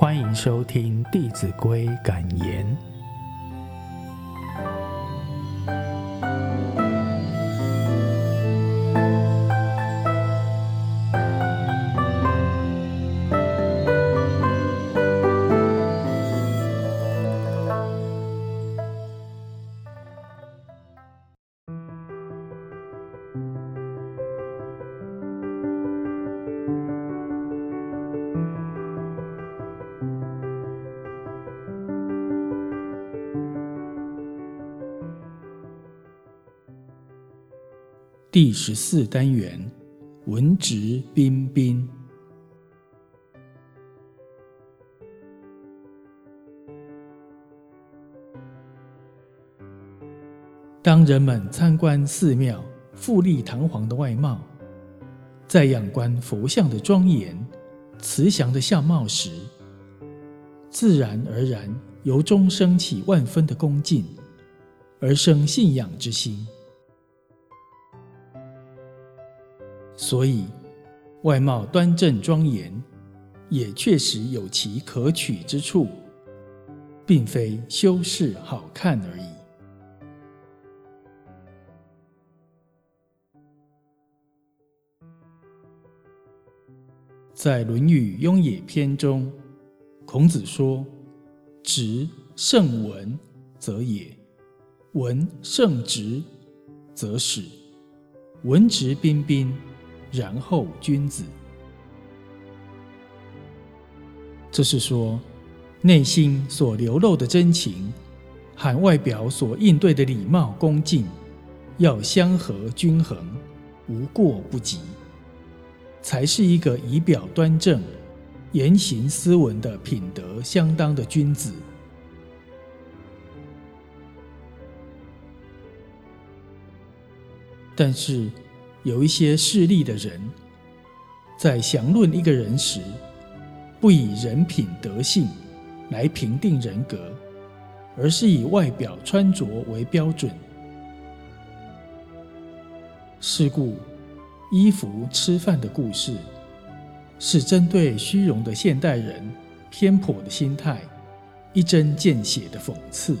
欢迎收听《弟子规》感言。第十四单元，文质彬彬。当人们参观寺庙富丽堂皇的外貌，在仰观佛像的庄严、慈祥的相貌时，自然而然由衷升起万分的恭敬，而生信仰之心。所以，外貌端正庄严，也确实有其可取之处，并非修饰好看而已。在《论语雍也篇》中，孔子说：“直胜文则也，文胜直则始，文质彬彬。”然后君子，这是说，内心所流露的真情，和外表所应对的礼貌恭敬，要相合均衡，无过不及，才是一个仪表端正、言行斯文的品德相当的君子。但是，有一些势利的人，在详论一个人时，不以人品德性来评定人格，而是以外表穿着为标准。是故，衣服吃饭的故事，是针对虚荣的现代人偏颇的心态，一针见血的讽刺。